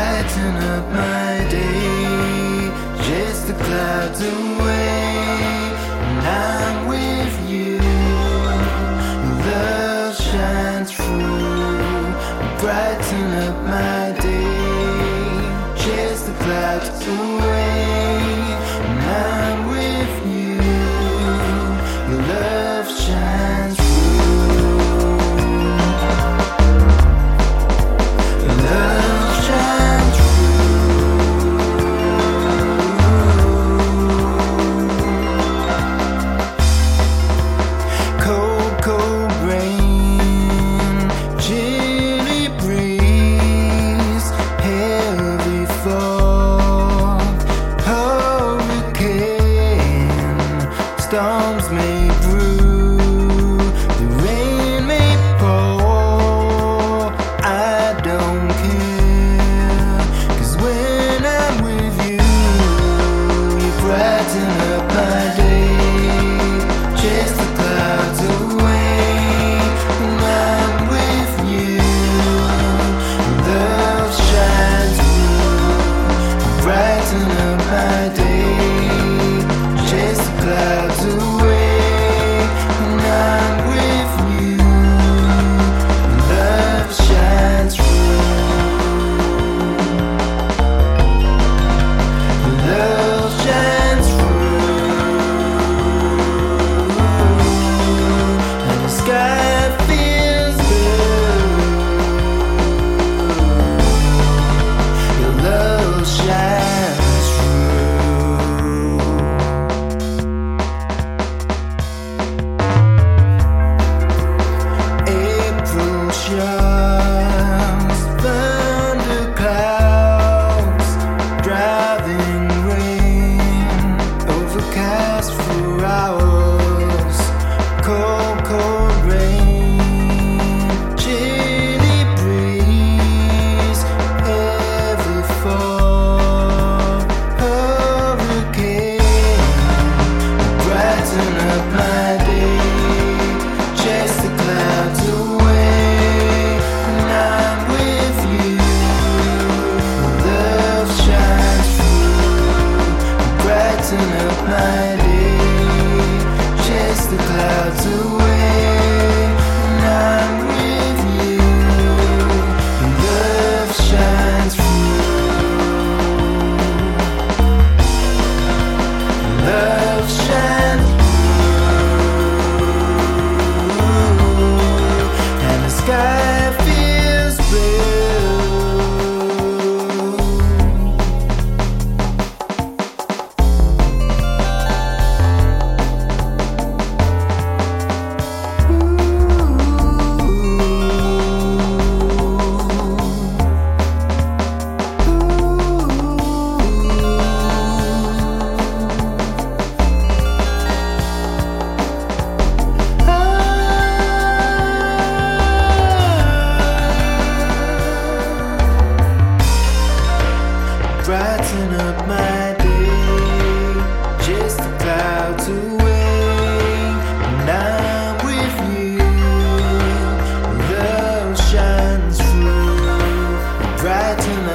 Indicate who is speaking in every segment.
Speaker 1: brighten up my day. Chase the clouds away, and I'm with you. Love shines through, brighten up my day. Chase the clouds away, and I'm Babe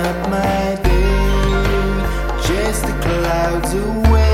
Speaker 1: up my day, chase the clouds away.